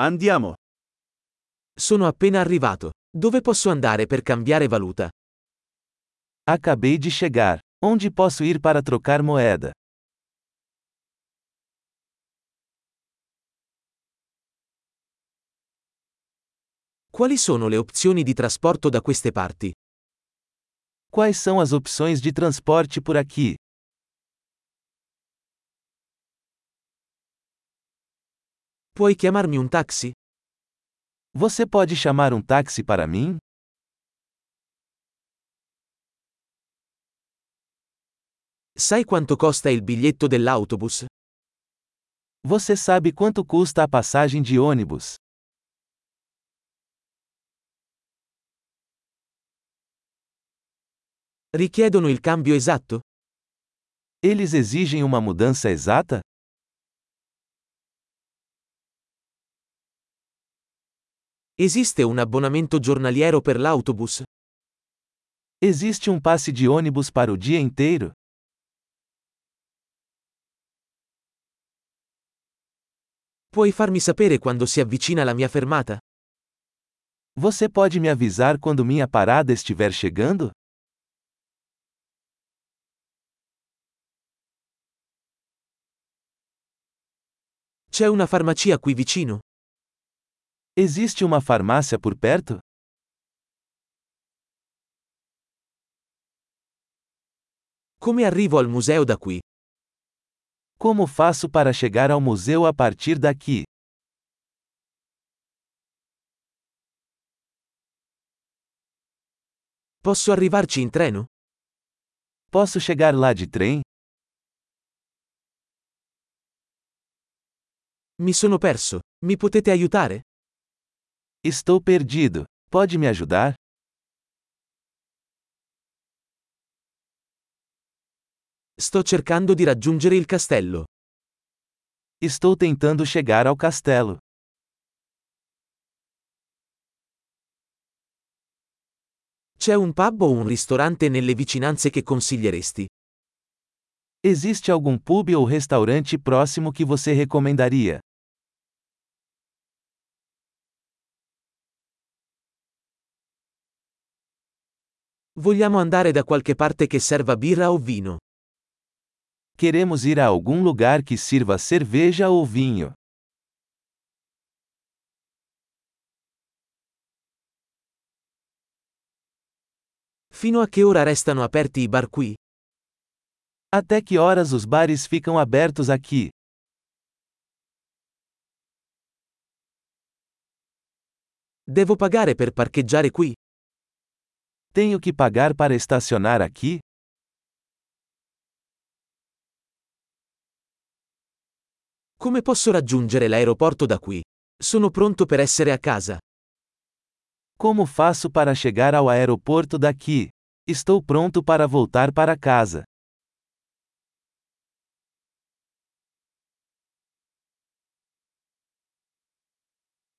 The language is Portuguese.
Andiamo. Sono appena arrivato. Dove posso andare per cambiare valuta? Acabei de chegar. Onde posso ir para trocar moeda? Quali sono le opzioni di trasporto da queste parti? Quais são as opções de transporte por aqui? Puoi chiamarmi un taxi? Você pode chamar um táxi para mim? Sai quanto costa il biglietto dell'autobus? Você sabe quanto custa a passagem de ônibus? Richiedono il cambio esatto? Eles exigem uma mudança exata? Esiste un abbonamento giornaliero per l'autobus? Existe um passe de ônibus para o dia inteiro? Puoi farmi sapere quando si avvicina la mia fermata? Você pode me avisar quando minha parada estiver chegando? C'è una farmacia qui vicino? Existe uma farmácia por perto? Come arrivo al museo da qui? Como faço para chegar ao museu a partir daqui? Posso arrivarci in treno? Posso chegar lá de trem? Mi sono perso. Mi potete aiutare? Estou perdido. Pode me ajudar? Sto cercando di raggiungere il castello. Estou tentando chegar ao castelo. C'è un pub o un ristorante nelle vicinanze che consiglieresti? Existe algum pub ou restaurante próximo que você recomendaria? Vogliamo andare da qualche parte che serva birra o vino. Queremos ir a algum lugar que sirva cerveja ou vinho. Fino a che ora restano aperti i bar qui? Até que horas os bares ficam abertos aqui? Devo pagare per parcheggiare qui? Tenho que pagar para estacionar aqui? Come posso raggiungere l'aeroporto da qui? Sono pronto per essere a casa. Como faço para chegar ao aeroporto daqui? Estou pronto para voltar para casa.